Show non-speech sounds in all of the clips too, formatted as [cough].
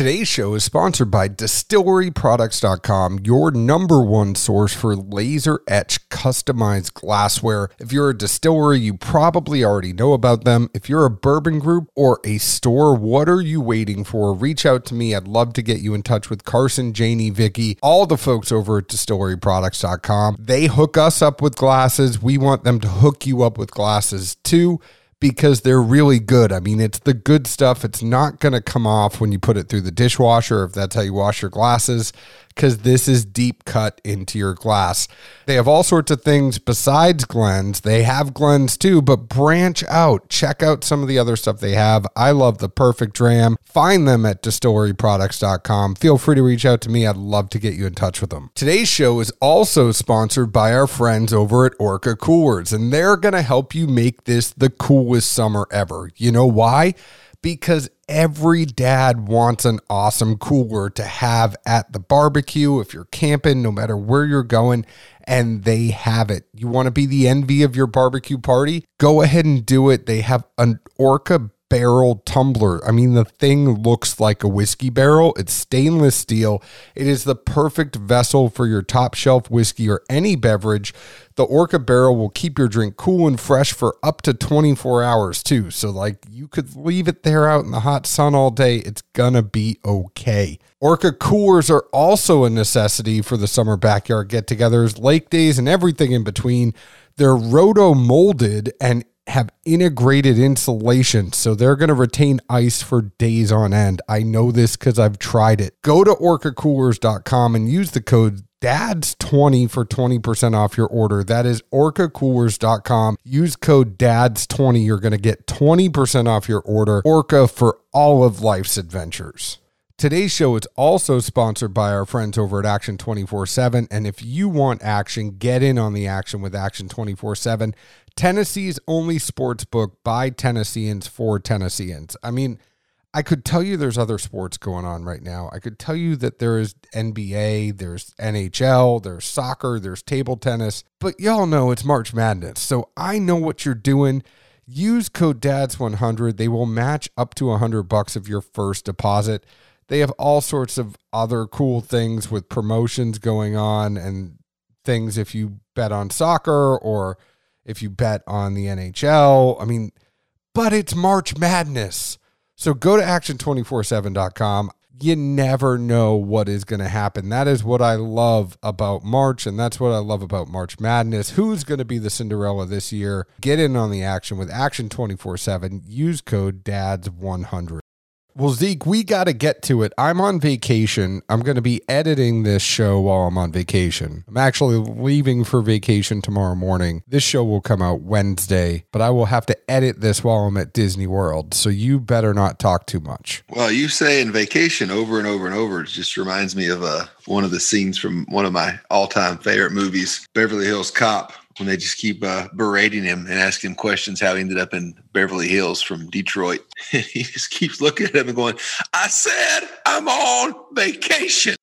Today's show is sponsored by distilleryproducts.com, your number one source for laser etch customized glassware. If you're a distillery, you probably already know about them. If you're a bourbon group or a store, what are you waiting for? Reach out to me. I'd love to get you in touch with Carson, Janie, Vicky, all the folks over at distilleryproducts.com. They hook us up with glasses. We want them to hook you up with glasses too because they're really good. I mean, it's the good stuff. It's not going to come off when you put it through the dishwasher if that's how you wash your glasses because this is deep cut into your glass. They have all sorts of things besides Glens. They have Glens too, but branch out. Check out some of the other stuff they have. I love the Perfect Dram. Find them at distilleryproducts.com. Feel free to reach out to me. I'd love to get you in touch with them. Today's show is also sponsored by our friends over at Orca Coolers, and they're going to help you make this the coolest summer ever. You know why? because every dad wants an awesome cooler to have at the barbecue if you're camping, no matter where you're going, and they have it. You want to be the envy of your barbecue party? Go ahead and do it. They have an Orca barrel tumbler. I mean, the thing looks like a whiskey barrel. It's stainless steel. It is the perfect vessel for your top shelf whiskey or any beverage. The Orca barrel will keep your drink cool and fresh for up to 24 hours, too. So, like, you could leave it there out in the hot sun all day. It's gonna be okay. Orca coolers are also a necessity for the summer backyard get togethers, lake days, and everything in between. They're roto molded and have integrated insulation, so they're going to retain ice for days on end. I know this because I've tried it. Go to orcacoolers.com and use the code DADS20 for 20% off your order. That is orcacoolers.com. Use code DADS20. You're going to get 20% off your order. Orca for all of life's adventures. Today's show is also sponsored by our friends over at Action 24 7. And if you want action, get in on the action with Action 24 7. Tennessee's only sports book by Tennesseans for Tennesseans. I mean, I could tell you there's other sports going on right now. I could tell you that there is NBA, there's NHL, there's soccer, there's table tennis, but y'all know it's March Madness. So I know what you're doing. Use code DADS100. They will match up to 100 bucks of your first deposit. They have all sorts of other cool things with promotions going on and things if you bet on soccer or if you bet on the NHL. I mean, but it's March Madness. So go to action247.com. You never know what is going to happen. That is what I love about March, and that's what I love about March Madness. Who's going to be the Cinderella this year? Get in on the action with Action 24 7. Use code DADS100. Well, Zeke, we got to get to it. I'm on vacation. I'm going to be editing this show while I'm on vacation. I'm actually leaving for vacation tomorrow morning. This show will come out Wednesday, but I will have to edit this while I'm at Disney World. So you better not talk too much. Well, you saying vacation over and over and over it just reminds me of uh, one of the scenes from one of my all time favorite movies, Beverly Hills Cop when they just keep uh, berating him and asking him questions how he ended up in Beverly Hills from Detroit. [laughs] he just keeps looking at him and going, I said I'm on vacation.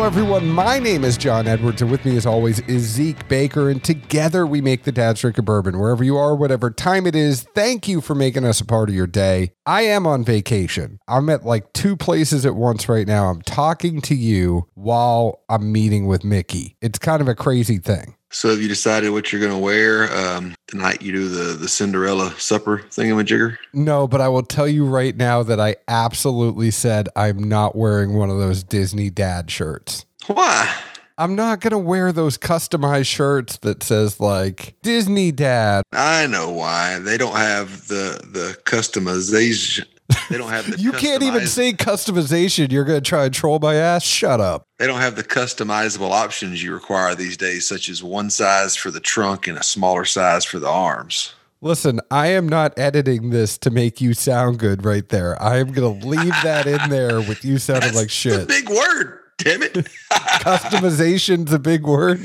Hello, everyone. My name is John Edwards, and with me, as always, is Zeke Baker. And together we make the Dad's Drinking Bourbon. Wherever you are, whatever time it is, thank you for making us a part of your day. I am on vacation. I'm at like two places at once right now. I'm talking to you while I'm meeting with Mickey. It's kind of a crazy thing. So have you decided what you're going to wear um, tonight? You do the the Cinderella supper thingamajigger. No, but I will tell you right now that I absolutely said I'm not wearing one of those Disney dad shirts. Why? I'm not going to wear those customized shirts that says like Disney dad. I know why. They don't have the the customization. They don't have the. [laughs] You can't even say customization. You're going to try and troll my ass? Shut up. They don't have the customizable options you require these days, such as one size for the trunk and a smaller size for the arms. Listen, I am not editing this to make you sound good right there. I am going to leave that in there with you [laughs] sounding like shit. big word. Damn it. [laughs] Customization's a big word.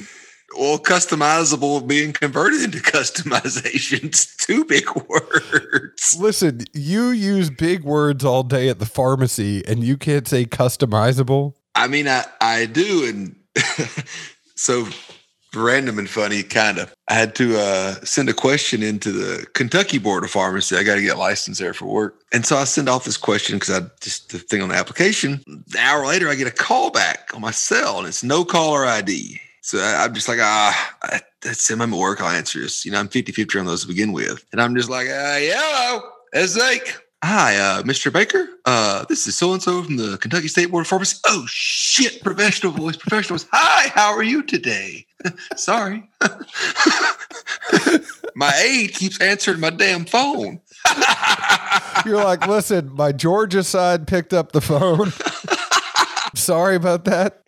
Well, customizable being converted into customizations. [laughs] Two big words. Listen, you use big words all day at the pharmacy and you can't say customizable. I mean, I, I do. And [laughs] so random and funny, kind of. I had to uh, send a question into the Kentucky Board of Pharmacy. I got to get licensed there for work. And so I send off this question because I just the thing on the application. An hour later, I get a call back on my cell and it's no caller ID. So I, am just like, ah, I, that's I'm at work. I'll answer this. You know, I'm 50 50 on those to begin with. And I'm just like, uh, hello, it's like, Hi, uh, Mr. Baker. Uh, this is so and so from the Kentucky State Board of Pharmacy. Oh, shit. Professional voice, professional voice. Hi, how are you today? [laughs] Sorry. [laughs] my aide keeps answering my damn phone. [laughs] You're like, listen, my Georgia side picked up the phone. Sorry about that.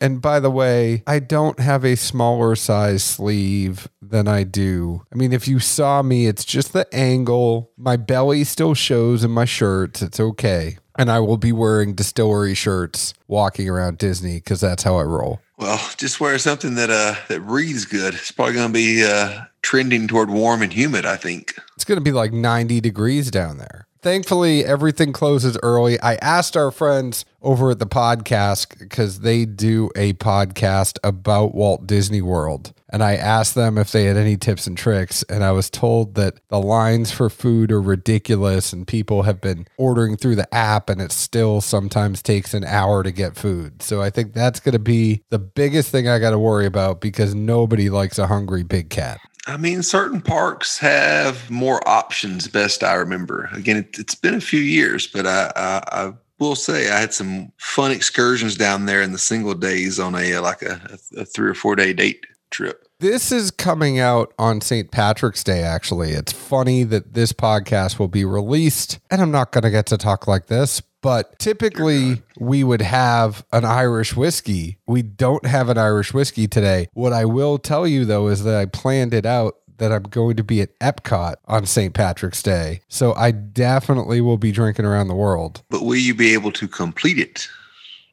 And by the way, I don't have a smaller size sleeve than I do. I mean, if you saw me, it's just the angle. My belly still shows in my shirts. It's okay. And I will be wearing distillery shirts walking around Disney because that's how I roll. Well, just wear something that uh that breathes good. It's probably going to be uh trending toward warm and humid, I think. It's going to be like 90 degrees down there. Thankfully, everything closes early. I asked our friends over at the podcast because they do a podcast about Walt Disney World. And I asked them if they had any tips and tricks. And I was told that the lines for food are ridiculous and people have been ordering through the app and it still sometimes takes an hour to get food. So I think that's going to be the biggest thing I got to worry about because nobody likes a hungry big cat. I mean, certain parks have more options. Best I remember. Again, it, has been a few years, but I, I, I, will say I had some fun excursions down there in the single days on a like a, a three or four day date trip. This is coming out on St. Patrick's Day, actually. It's funny that this podcast will be released, and I'm not going to get to talk like this, but typically we would have an Irish whiskey. We don't have an Irish whiskey today. What I will tell you though is that I planned it out that I'm going to be at Epcot on St. Patrick's Day. So I definitely will be drinking around the world. But will you be able to complete it?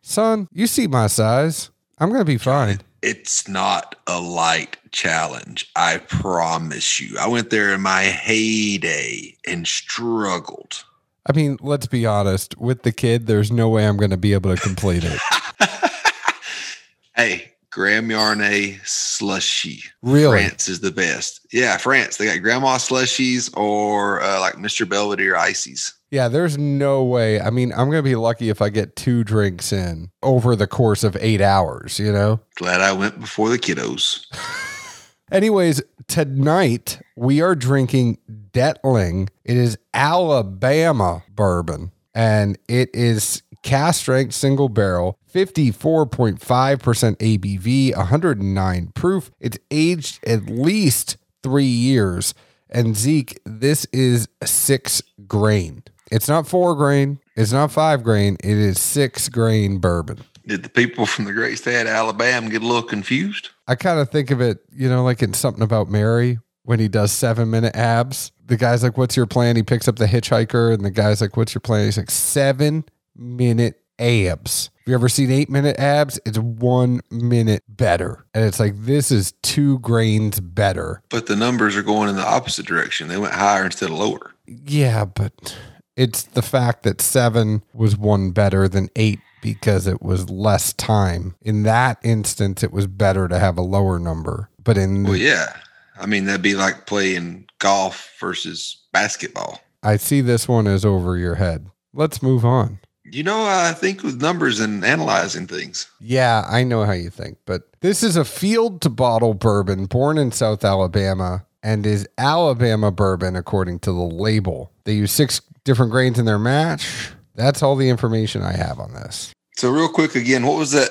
Son, you see my size. I'm going to be fine. It's not a light challenge. I promise you. I went there in my heyday and struggled. I mean, let's be honest. With the kid, there's no way I'm going to be able to complete it. [laughs] hey, Grand Marnier slushy. Really? France is the best. Yeah, France. They got grandma slushies or uh, like Mr. Belvedere ices. Yeah, there's no way. I mean, I'm going to be lucky if I get two drinks in over the course of eight hours, you know? Glad I went before the kiddos. Anyways, tonight we are drinking Dettling. It is Alabama bourbon and it is cask strength single barrel, 54.5% ABV, 109 proof. It's aged at least three years. And Zeke, this is six grain. It's not four grain. It's not five grain. It is six grain bourbon. Did the people from the great state of Alabama get a little confused? I kind of think of it, you know, like in something about Mary when he does seven minute abs. The guy's like, What's your plan? He picks up the hitchhiker, and the guy's like, What's your plan? He's like, Seven minute abs. Have you ever seen eight minute abs? It's one minute better. And it's like, this is two grains better. But the numbers are going in the opposite direction. They went higher instead of lower. Yeah, but it's the fact that seven was one better than eight because it was less time. In that instance, it was better to have a lower number. But in well, yeah, I mean that'd be like playing golf versus basketball. I see this one as over your head. Let's move on. You know, I think with numbers and analyzing things. Yeah, I know how you think, but this is a field to bottle bourbon born in South Alabama and is Alabama bourbon according to the label. They use six different grains in their mash. That's all the information I have on this. So real quick again, what was that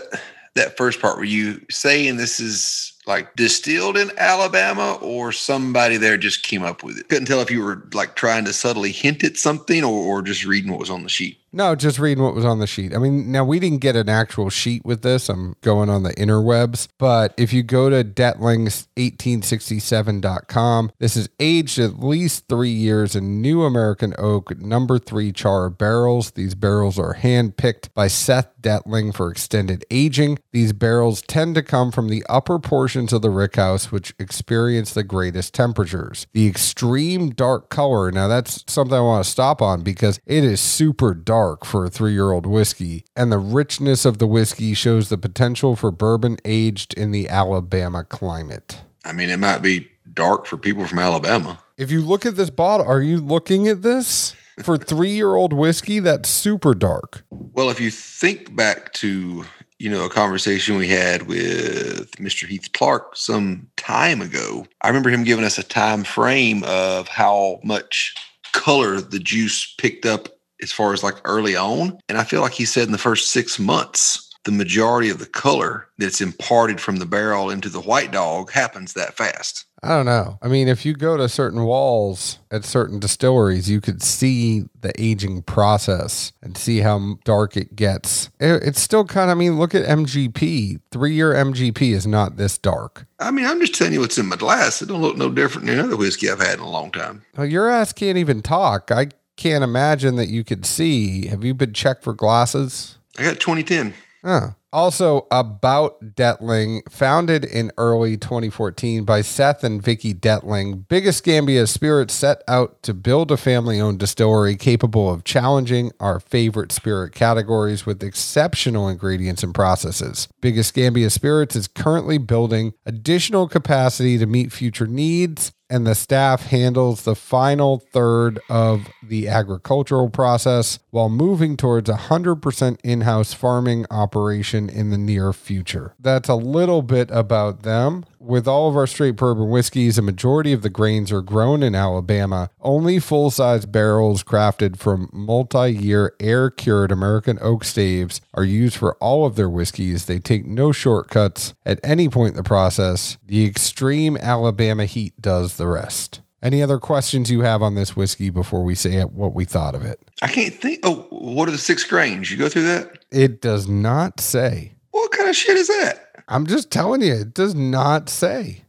that first part? Were you saying this is like distilled in Alabama or somebody there just came up with it? Couldn't tell if you were like trying to subtly hint at something or, or just reading what was on the sheet. No, just reading what was on the sheet. I mean, now we didn't get an actual sheet with this. I'm going on the interwebs. But if you go to Detlings1867.com, this is aged at least three years in new American oak number three char barrels. These barrels are hand picked by Seth Dettling for extended aging. These barrels tend to come from the upper portions of the rickhouse, which experience the greatest temperatures. The extreme dark color, now that's something I want to stop on because it is super dark for a three year old whiskey, and the richness of the whiskey shows the potential for bourbon aged in the Alabama climate. I mean, it might be dark for people from Alabama. If you look at this bottle, are you looking at this? For [laughs] three year old whiskey, that's super dark. Well, if you think back to you know a conversation we had with Mr. Heath Clark some time ago, I remember him giving us a time frame of how much color the juice picked up as far as like early on, and I feel like he said in the first six months. The majority of the color that's imparted from the barrel into the white dog happens that fast. I don't know. I mean, if you go to certain walls at certain distilleries, you could see the aging process and see how dark it gets. It- It's still kind of, I mean, look at MGP. Three year MGP is not this dark. I mean, I'm just telling you what's in my glass. It don't look no different than other whiskey I've had in a long time. Well, your ass can't even talk. I can't imagine that you could see. Have you been checked for glasses? I got 2010. Huh. Also, about Dettling, founded in early 2014 by Seth and Vicky Dettling, Big Escambia Spirits set out to build a family owned distillery capable of challenging our favorite spirit categories with exceptional ingredients and processes. Big Escambia Spirits is currently building additional capacity to meet future needs and the staff handles the final third of the agricultural process while moving towards a 100% in-house farming operation in the near future. That's a little bit about them. With all of our straight bourbon whiskeys, a majority of the grains are grown in Alabama. Only full-size barrels crafted from multi-year air-cured American oak staves are used for all of their whiskeys. They take no shortcuts at any point in the process. The extreme Alabama heat does the rest. Any other questions you have on this whiskey before we say what we thought of it? I can't think. Oh, what are the six grains? You go through that? It does not say. What kind of shit is that? I'm just telling you, it does not say.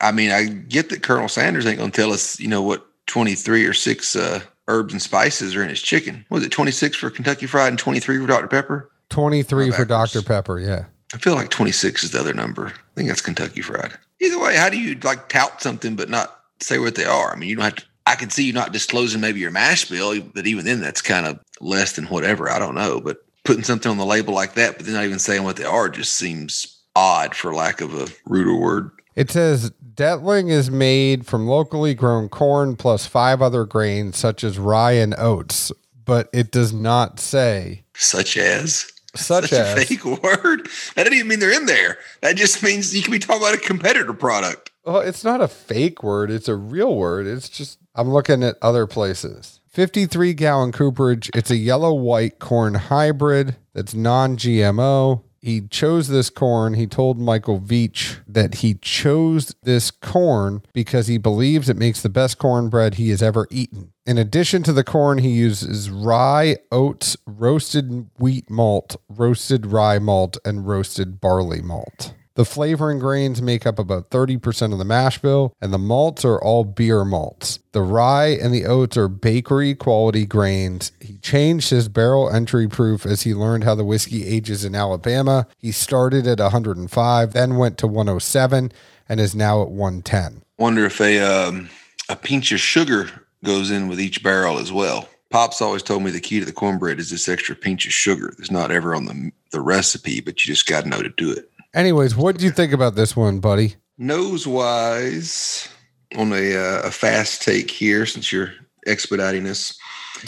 I mean, I get that Colonel Sanders ain't gonna tell us, you know, what 23 or six uh, herbs and spices are in his chicken. Was it 26 for Kentucky Fried and 23 for Dr. Pepper? 23 for. Dr. Pepper, yeah. I feel like 26 is the other number. I think that's Kentucky Fried. Either way, how do you like tout something but not say what they are? I mean, you don't have to. I can see you not disclosing maybe your mash bill, but even then, that's kind of less than whatever. I don't know, but putting something on the label like that, but then not even saying what they are, just seems odd, for lack of a ruder word. It says Dettling is made from locally grown corn plus five other grains such as rye and oats, but it does not say Such as such, such as. a fake [laughs] word. That doesn't even mean they're in there. That just means you can be talking about a competitor product. Well, it's not a fake word, it's a real word. It's just I'm looking at other places. 53 gallon cooperage. It's a yellow white corn hybrid that's non GMO. He chose this corn. He told Michael Veach that he chose this corn because he believes it makes the best cornbread he has ever eaten. In addition to the corn, he uses rye, oats, roasted wheat malt, roasted rye malt, and roasted barley malt. The flavoring grains make up about 30% of the mash bill, and the malts are all beer malts. The rye and the oats are bakery quality grains. He changed his barrel entry proof as he learned how the whiskey ages in Alabama. He started at 105, then went to 107, and is now at 110. Wonder if a um, a pinch of sugar goes in with each barrel as well. Pops always told me the key to the cornbread is this extra pinch of sugar. It's not ever on the the recipe, but you just got to know to do it. Anyways, what do you think about this one, buddy? Nose wise, on a, uh, a fast take here, since you're expediting us,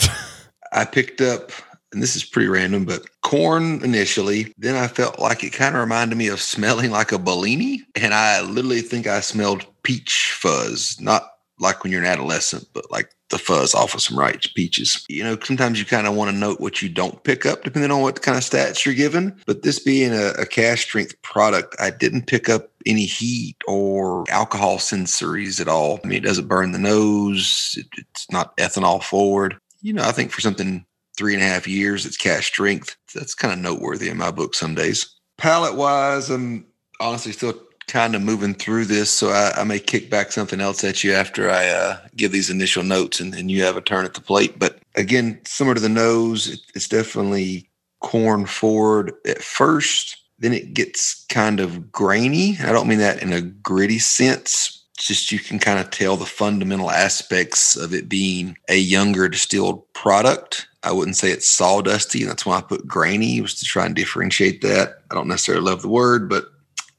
[laughs] I picked up, and this is pretty random, but corn initially. Then I felt like it kind of reminded me of smelling like a Bellini, and I literally think I smelled peach fuzz, not like when you're an adolescent, but like the fuzz off of some ripe peaches. You know, sometimes you kind of want to note what you don't pick up depending on what kind of stats you're given. But this being a, a cask strength product, I didn't pick up any heat or alcohol sensories at all. I mean, it doesn't burn the nose, it, it's not ethanol forward. You know, I think for something three and a half years. It's cask strength. That's kind of noteworthy in my book some days. Palate wise, I'm honestly still kind of moving through this, so I, I, may kick back something else at you after I uh, give these initial notes and, and, you have a turn at the plate. But again, similar to the nose, it, it's definitely corn forward at first. Then it gets kind of grainy. I don't mean that in a gritty sense. It's just you can kind of tell the fundamental aspects of it being a younger distilled product. I wouldn't say it's sawdusty, and that's why I put grainy was to try and differentiate that. I don't necessarily love the word, but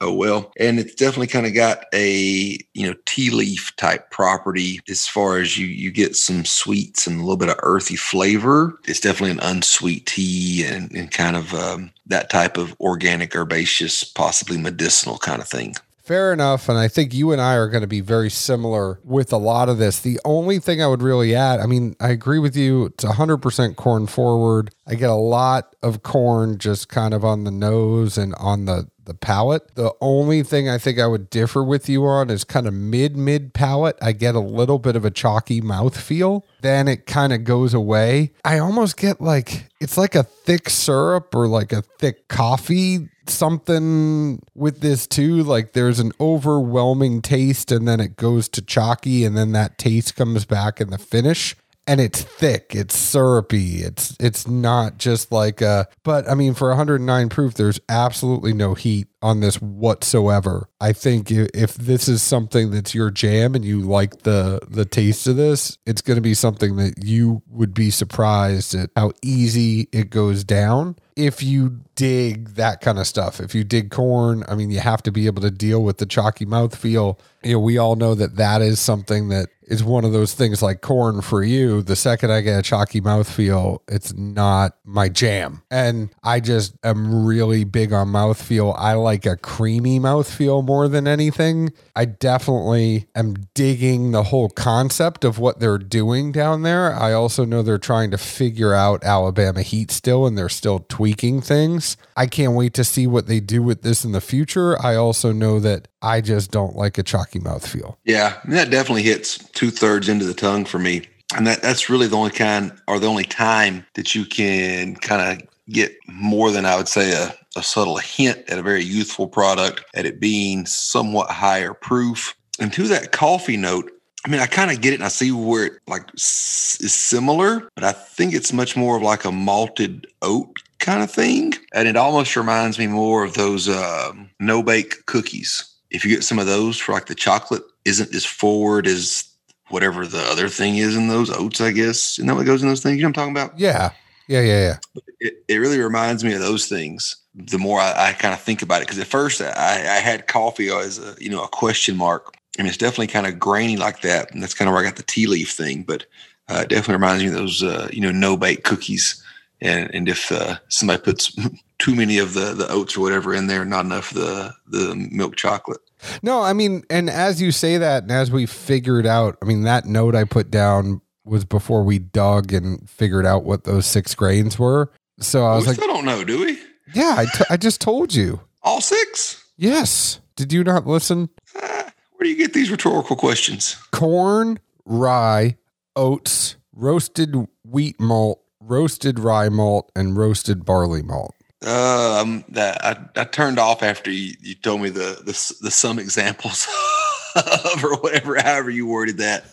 oh well. And it's definitely kind of got a you know tea leaf type property as far as you you get some sweets and a little bit of earthy flavor. It's definitely an unsweet tea and, and kind of um, that type of organic herbaceous, possibly medicinal kind of thing. Fair enough. And I think you and I are going to be very similar with a lot of this. The only thing I would really add, I mean, I agree with you. It's 100% corn forward. I get a lot of corn just kind of on the nose and on the the palate. The only thing I think I would differ with you on is kind of mid mid palate. I get a little bit of a chalky mouth feel. Then it kind of goes away. I almost get like it's like a thick syrup or like a thick coffee something with this too. Like there's an overwhelming taste and then it goes to chalky and then that taste comes back in the finish and it's thick, it's syrupy. It's it's not just like a but I mean for 109 proof there's absolutely no heat on this whatsoever. I think if this is something that's your jam and you like the the taste of this, it's going to be something that you would be surprised at how easy it goes down if you dig that kind of stuff. If you dig corn, I mean you have to be able to deal with the chalky mouth feel. You know, we all know that that is something that is one of those things like corn for you. The second I get a chalky mouthfeel, it's not my jam. And I just am really big on mouthfeel. I like a creamy mouthfeel more than anything. I definitely am digging the whole concept of what they're doing down there. I also know they're trying to figure out Alabama heat still and they're still tweaking things. I can't wait to see what they do with this in the future. I also know that I just don't like a chalky mouth feel. Yeah, that definitely hits two thirds into the tongue for me. And that, that's really the only kind or the only time that you can kind of get more than I would say a, a subtle hint at a very youthful product at it being somewhat higher proof. And to that coffee note, I mean, I kind of get it and I see where it like is similar, but I think it's much more of like a malted oat kind of thing. And it almost reminds me more of those uh, no bake cookies if you get some of those for like the chocolate isn't as forward as whatever the other thing is in those oats, I guess. Isn't that what goes in those things? You know what I'm talking about? Yeah. Yeah. Yeah. Yeah. It, it really reminds me of those things. The more I, I kind of think about it, because at first I, I had coffee as a, you know, a question mark. and it's definitely kind of grainy like that. And that's kind of where I got the tea leaf thing, but uh, it definitely reminds me of those, uh, you know, no bake cookies. And, and if uh, somebody puts [laughs] too many of the the oats or whatever in there, not enough the the milk chocolate. No, I mean, and as you say that, and as we figured out, I mean, that note I put down was before we dug and figured out what those six grains were. So I was we like, still don't know, do we? Yeah, I, t- I just told you. All six? Yes. Did you not listen? Uh, where do you get these rhetorical questions? Corn, rye, oats, roasted wheat malt, roasted rye malt, and roasted barley malt. Um, that I, I turned off after you, you told me the the, the some examples [laughs] of or whatever, however you worded that.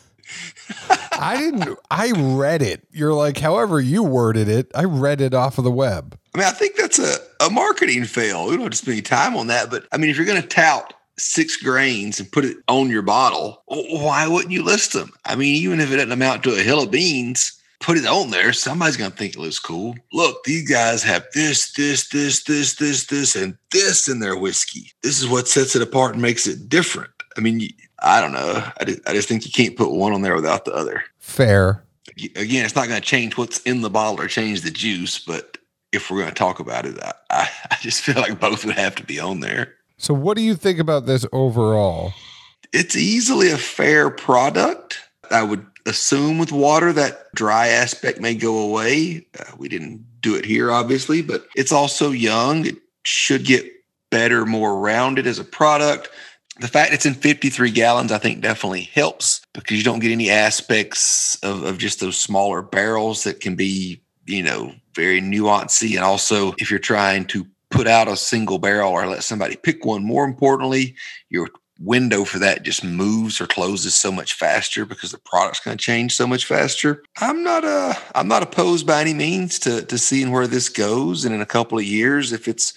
I didn't. I read it. You're like, however you worded it. I read it off of the web. I mean, I think that's a, a marketing fail. We don't have to spend any time on that. But I mean, if you're going to tout six grains and put it on your bottle, why wouldn't you list them? I mean, even if it doesn't amount to a hill of beans, put it on there, somebody's going to think it looks cool. Look, these guys have this, this, this, this, this, this, and this in their whiskey. This is what sets it apart and makes it different. I mean, I don't know. I just, I just think you can't put one on there without the other. Fair. Again, it's not going to change what's in the bottle or change the juice, but if we're going to talk about it, I, [laughs] I just feel like both would have to be on there. So, what do you think about this overall? It's easily a fair product. I would assume with water that dry aspect may go away. Uh, we didn't do it here, obviously, but it's also young. It should get better, more rounded as a product. The fact it's in 53 gallons, I think, definitely helps because you don't get any aspects of, of just those smaller barrels that can be you know, very nuancy. And also, if you're trying to put out a single barrel or let somebody pick one, more importantly, your window for that just moves or closes so much faster because the product's going to change so much faster. I'm not uh I'm not opposed by any means to to seeing where this goes and in a couple of years if it's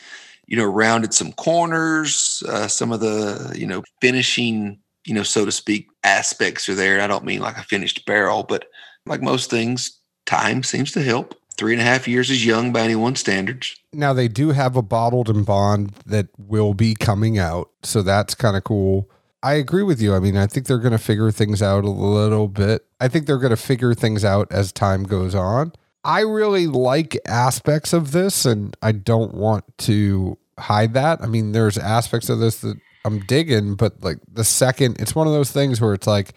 you know rounded some corners, uh, some of the you know finishing you know so to speak aspects are there. I don't mean like a finished barrel, but like most things, time seems to help. Three and a half years is young by anyone's standards. Now they do have a bottled and bond that will be coming out, so that's kind of cool. I agree with you. I mean, I think they're going to figure things out a little bit. I think they're going to figure things out as time goes on. I really like aspects of this, and I don't want to hide that. I mean, there's aspects of this that I'm digging, but like the second, it's one of those things where it's like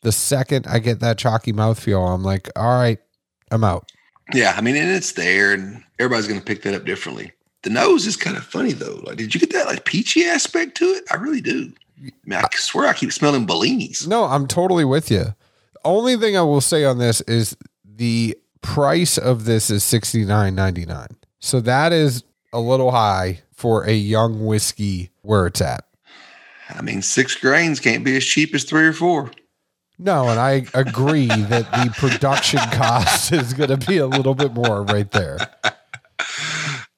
the second I get that chalky mouthfeel, I'm like, all right, I'm out. Yeah, I mean, and it's there, and everybody's going to pick that up differently. The nose is kind of funny though. Like, did you get that like peachy aspect to it? I really do. I mean, I swear I keep smelling Bellinis. No, I'm totally with you. Only thing I will say on this is the price of this is sixty nine ninety nine. So that is a little high for a young whiskey where it's at. I mean, six grains can't be as cheap as three or four. No, and I agree that the production [laughs] cost is going to be a little bit more right there.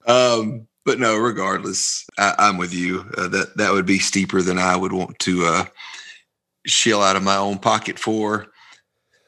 Um, but no, regardless, I, I'm with you. Uh, that that would be steeper than I would want to uh, shell out of my own pocket for.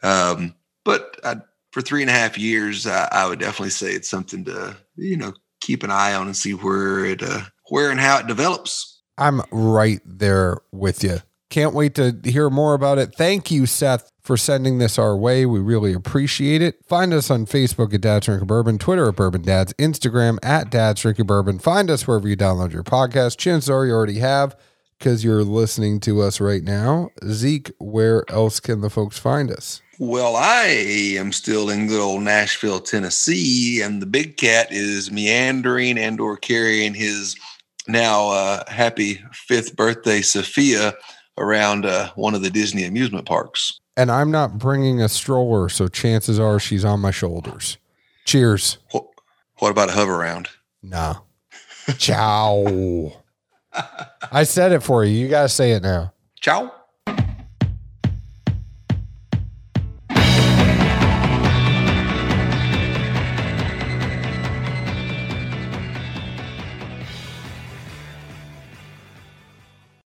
Um, but I, for three and a half years, I, I would definitely say it's something to you know keep an eye on and see where it uh, where and how it develops. I'm right there with you. Can't wait to hear more about it. Thank you, Seth, for sending this our way. We really appreciate it. Find us on Facebook at Dad's Drinking Bourbon, Twitter at Bourbon Dads, Instagram at Dad's Drinking Bourbon. Find us wherever you download your podcast. Chances are you already have because you're listening to us right now. Zeke, where else can the folks find us? Well, I am still in good old Nashville, Tennessee, and the big cat is meandering and or carrying his now uh, happy fifth birthday, Sophia, around uh, one of the Disney amusement parks. And I'm not bringing a stroller, so chances are she's on my shoulders. Cheers. What, what about a hover round? No. Ciao. [laughs] I said it for you. You got to say it now. Ciao.